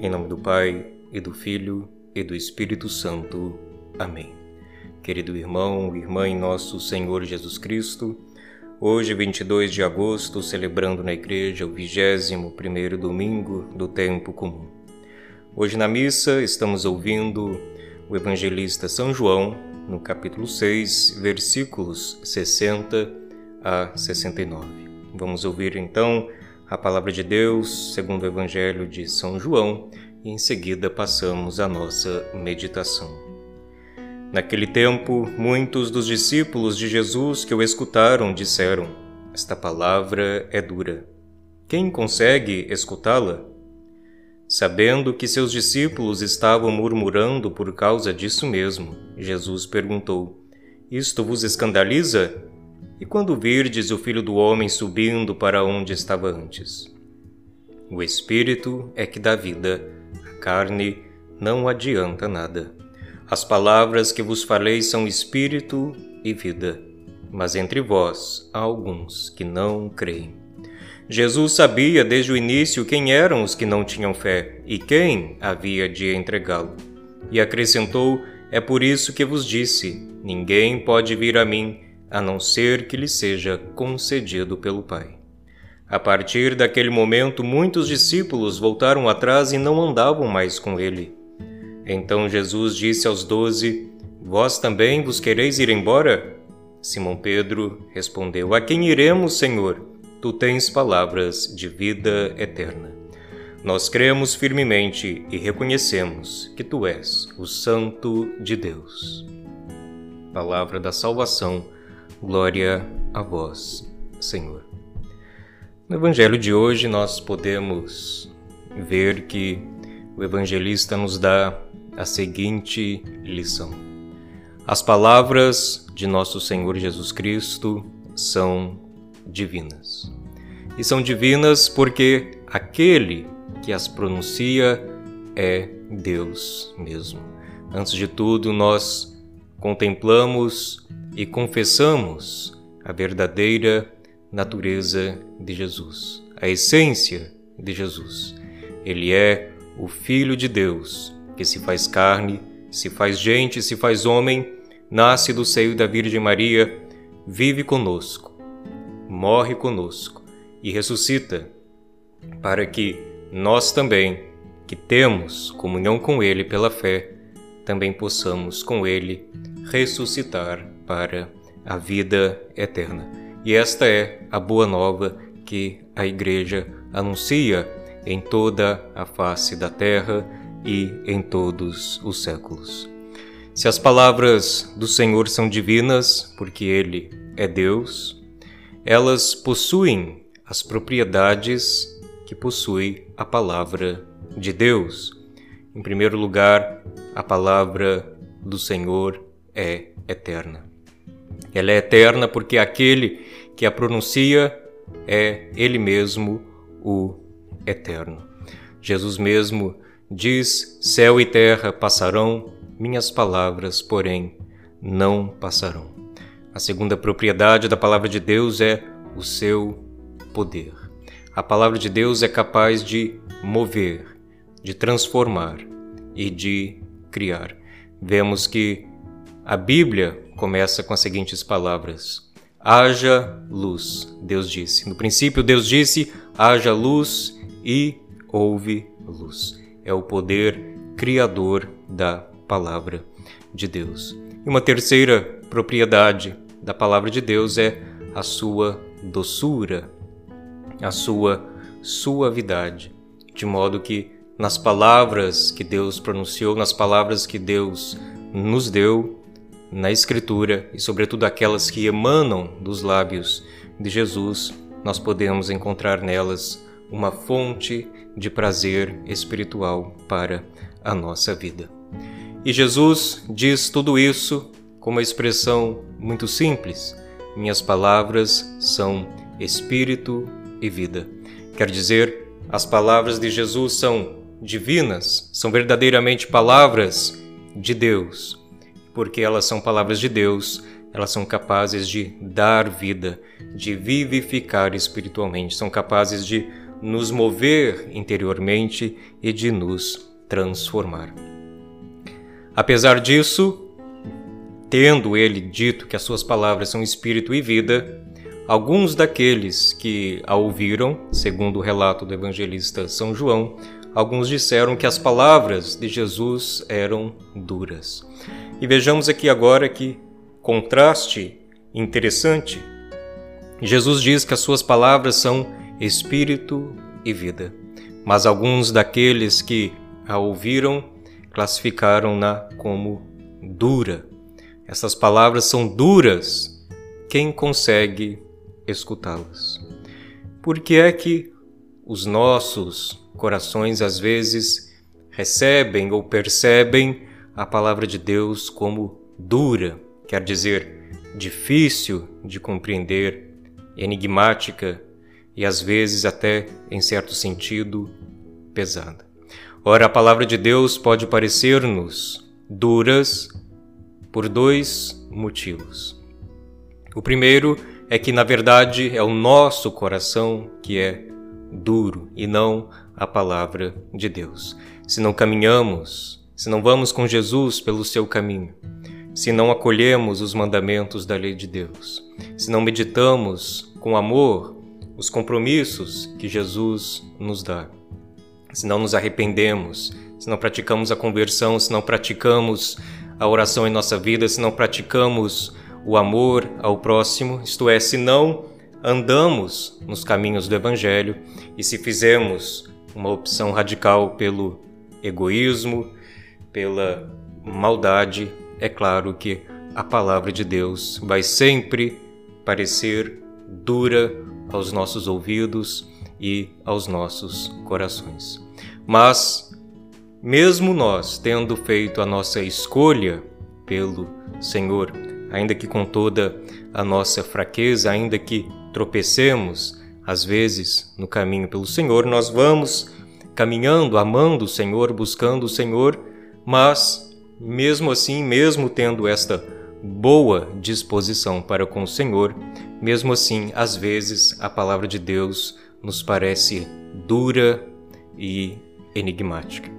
Em nome do Pai, e do Filho, e do Espírito Santo. Amém. Querido irmão irmã em nosso Senhor Jesus Cristo, hoje, 22 de agosto, celebrando na igreja o 21º domingo do tempo comum. Hoje na missa estamos ouvindo o evangelista São João, no capítulo 6, versículos 60 a 69. Vamos ouvir então a palavra de Deus segundo o Evangelho de São João e em seguida passamos à nossa meditação. Naquele tempo, muitos dos discípulos de Jesus que o escutaram disseram: Esta palavra é dura. Quem consegue escutá-la? Sabendo que seus discípulos estavam murmurando por causa disso mesmo, Jesus perguntou: Isto vos escandaliza? E quando virdes o Filho do Homem subindo para onde estava antes? O Espírito é que dá vida, a carne não adianta nada. As palavras que vos falei são Espírito e vida, mas entre vós há alguns que não creem. Jesus sabia desde o início quem eram os que não tinham fé e quem havia de entregá-lo. E acrescentou: É por isso que vos disse: Ninguém pode vir a mim a não ser que lhe seja concedido pelo Pai. A partir daquele momento, muitos discípulos voltaram atrás e não andavam mais com ele. Então Jesus disse aos doze: Vós também vos quereis ir embora? Simão Pedro respondeu: A quem iremos, Senhor? Tu tens palavras de vida eterna. Nós cremos firmemente e reconhecemos que tu és o Santo de Deus. Palavra da salvação Glória a vós, Senhor. No Evangelho de hoje, nós podemos ver que o evangelista nos dá a seguinte lição: As palavras de nosso Senhor Jesus Cristo são divinas. E são divinas porque aquele que as pronuncia é Deus mesmo. Antes de tudo, nós contemplamos e confessamos a verdadeira natureza de Jesus, a essência de Jesus. Ele é o Filho de Deus que se faz carne, se faz gente, se faz homem, nasce do seio da Virgem Maria, vive conosco, morre conosco e ressuscita, para que nós também, que temos comunhão com Ele pela fé, também possamos com Ele ressuscitar para a vida eterna. E esta é a boa nova que a Igreja anuncia em toda a face da terra e em todos os séculos. Se as palavras do Senhor são divinas, porque Ele é Deus, elas possuem as propriedades que possui a palavra de Deus. Em primeiro lugar, a palavra do Senhor é eterna. Ela é eterna porque aquele que a pronuncia é Ele mesmo, o Eterno. Jesus mesmo diz: Céu e terra passarão, minhas palavras, porém, não passarão. A segunda propriedade da palavra de Deus é o seu poder. A palavra de Deus é capaz de mover, de transformar e de criar. Vemos que a Bíblia começa com as seguintes palavras: Haja luz, Deus disse. No princípio, Deus disse: haja luz e houve luz. É o poder criador da palavra de Deus. E uma terceira propriedade da palavra de Deus é a sua doçura, a sua suavidade, de modo que nas palavras que Deus pronunciou, nas palavras que Deus nos deu, na Escritura e, sobretudo, aquelas que emanam dos lábios de Jesus, nós podemos encontrar nelas uma fonte de prazer espiritual para a nossa vida. E Jesus diz tudo isso com uma expressão muito simples: Minhas palavras são espírito e vida. Quer dizer, as palavras de Jesus são divinas, são verdadeiramente palavras de Deus porque elas são palavras de Deus, elas são capazes de dar vida, de vivificar espiritualmente, são capazes de nos mover interiormente e de nos transformar. Apesar disso, tendo ele dito que as suas palavras são espírito e vida, alguns daqueles que a ouviram, segundo o relato do evangelista São João, alguns disseram que as palavras de Jesus eram duras. E vejamos aqui agora que contraste interessante. Jesus diz que as suas palavras são espírito e vida, mas alguns daqueles que a ouviram classificaram-na como dura. Essas palavras são duras. Quem consegue escutá-las? Por que é que os nossos corações às vezes recebem ou percebem a palavra de Deus como dura, quer dizer, difícil de compreender, enigmática e às vezes até, em certo sentido, pesada. Ora, a palavra de Deus pode parecer-nos duras por dois motivos. O primeiro é que, na verdade, é o nosso coração que é duro e não a palavra de Deus. Se não caminhamos, se não vamos com Jesus pelo seu caminho, se não acolhemos os mandamentos da lei de Deus, se não meditamos com amor os compromissos que Jesus nos dá, se não nos arrependemos, se não praticamos a conversão, se não praticamos a oração em nossa vida, se não praticamos o amor ao próximo, isto é, se não andamos nos caminhos do Evangelho e se fizermos uma opção radical pelo egoísmo, pela maldade, é claro que a palavra de Deus vai sempre parecer dura aos nossos ouvidos e aos nossos corações. Mas, mesmo nós tendo feito a nossa escolha pelo Senhor, ainda que com toda a nossa fraqueza, ainda que tropecemos, às vezes, no caminho pelo Senhor, nós vamos caminhando, amando o Senhor, buscando o Senhor, mas, mesmo assim, mesmo tendo esta boa disposição para com o Senhor, mesmo assim, às vezes, a palavra de Deus nos parece dura e enigmática.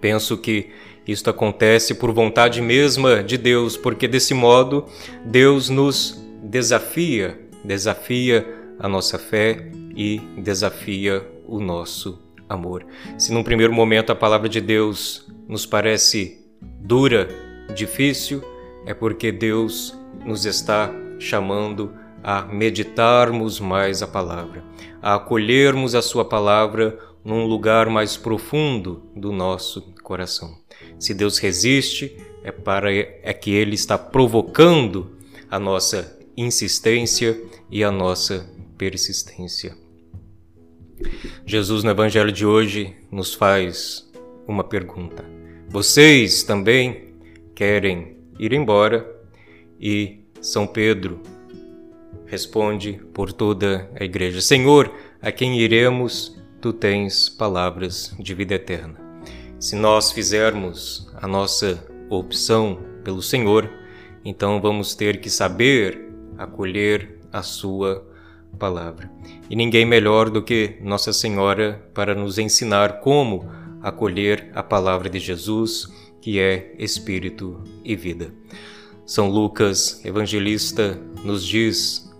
Penso que isto acontece por vontade mesma de Deus, porque desse modo Deus nos desafia, desafia a nossa fé e desafia o nosso amor. Se num primeiro momento a palavra de Deus nos parece dura, difícil, é porque Deus nos está chamando a meditarmos mais a palavra, a acolhermos a Sua palavra num lugar mais profundo do nosso coração. Se Deus resiste, é para é que Ele está provocando a nossa insistência e a nossa persistência. Jesus no Evangelho de hoje nos faz uma pergunta: Vocês também querem ir embora? E São Pedro responde por toda a igreja: Senhor, a quem iremos? Tu tens palavras de vida eterna. Se nós fizermos a nossa opção pelo Senhor, então vamos ter que saber acolher a Sua palavra. E ninguém melhor do que Nossa Senhora para nos ensinar como acolher a palavra de Jesus, que é Espírito e vida. São Lucas, evangelista, nos diz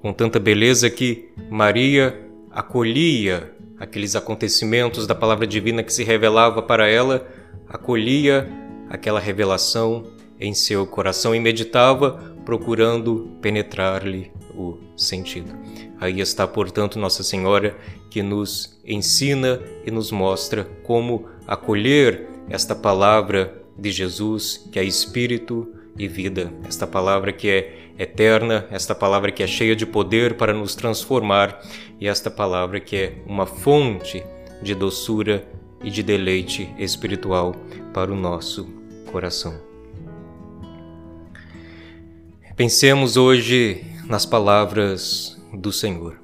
com tanta beleza que Maria acolhia aqueles acontecimentos da palavra divina que se revelava para ela, acolhia aquela revelação em seu coração e meditava, procurando penetrar-lhe o sentido. Aí está, portanto, Nossa Senhora que nos ensina e nos mostra como acolher esta palavra de Jesus, que é Espírito e vida, esta palavra que é eterna, esta palavra que é cheia de poder para nos transformar e esta palavra que é uma fonte de doçura e de deleite espiritual para o nosso coração. Pensemos hoje nas palavras do Senhor.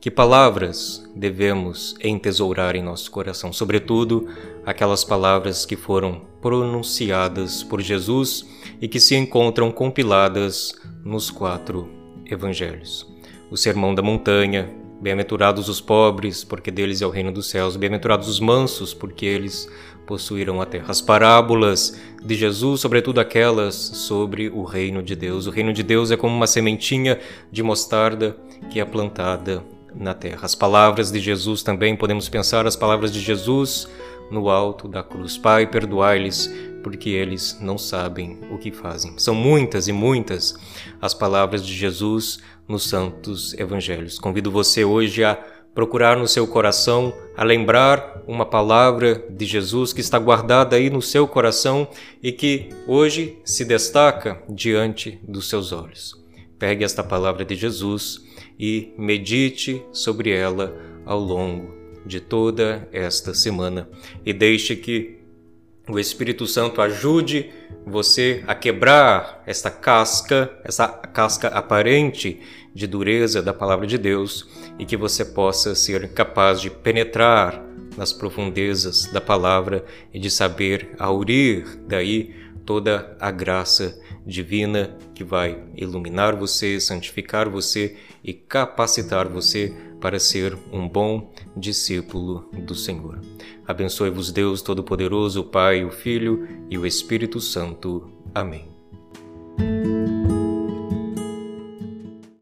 Que palavras devemos entesourar em nosso coração, sobretudo aquelas palavras que foram pronunciadas por Jesus e que se encontram compiladas nos quatro evangelhos. O Sermão da Montanha, Bem-aventurados os pobres, porque deles é o reino dos céus. Bem-aventurados os mansos, porque eles possuíram a terra. As parábolas de Jesus, sobretudo aquelas sobre o reino de Deus. O reino de Deus é como uma sementinha de mostarda que é plantada na terra. As palavras de Jesus também podemos pensar as palavras de Jesus no alto da cruz. Pai, perdoai-lhes, porque eles não sabem o que fazem. São muitas e muitas as palavras de Jesus nos santos evangelhos. Convido você hoje a procurar no seu coração, a lembrar uma palavra de Jesus que está guardada aí no seu coração e que hoje se destaca diante dos seus olhos. Pegue esta palavra de Jesus e medite sobre ela ao longo de toda esta semana e deixe que o Espírito Santo ajude você a quebrar esta casca, essa casca aparente de dureza da palavra de Deus e que você possa ser capaz de penetrar nas profundezas da palavra e de saber aurir daí toda a graça divina que vai iluminar você, santificar você e capacitar você para ser um bom discípulo do Senhor. Abençoe-vos, Deus Todo-Poderoso, o Pai, o Filho e o Espírito Santo. Amém.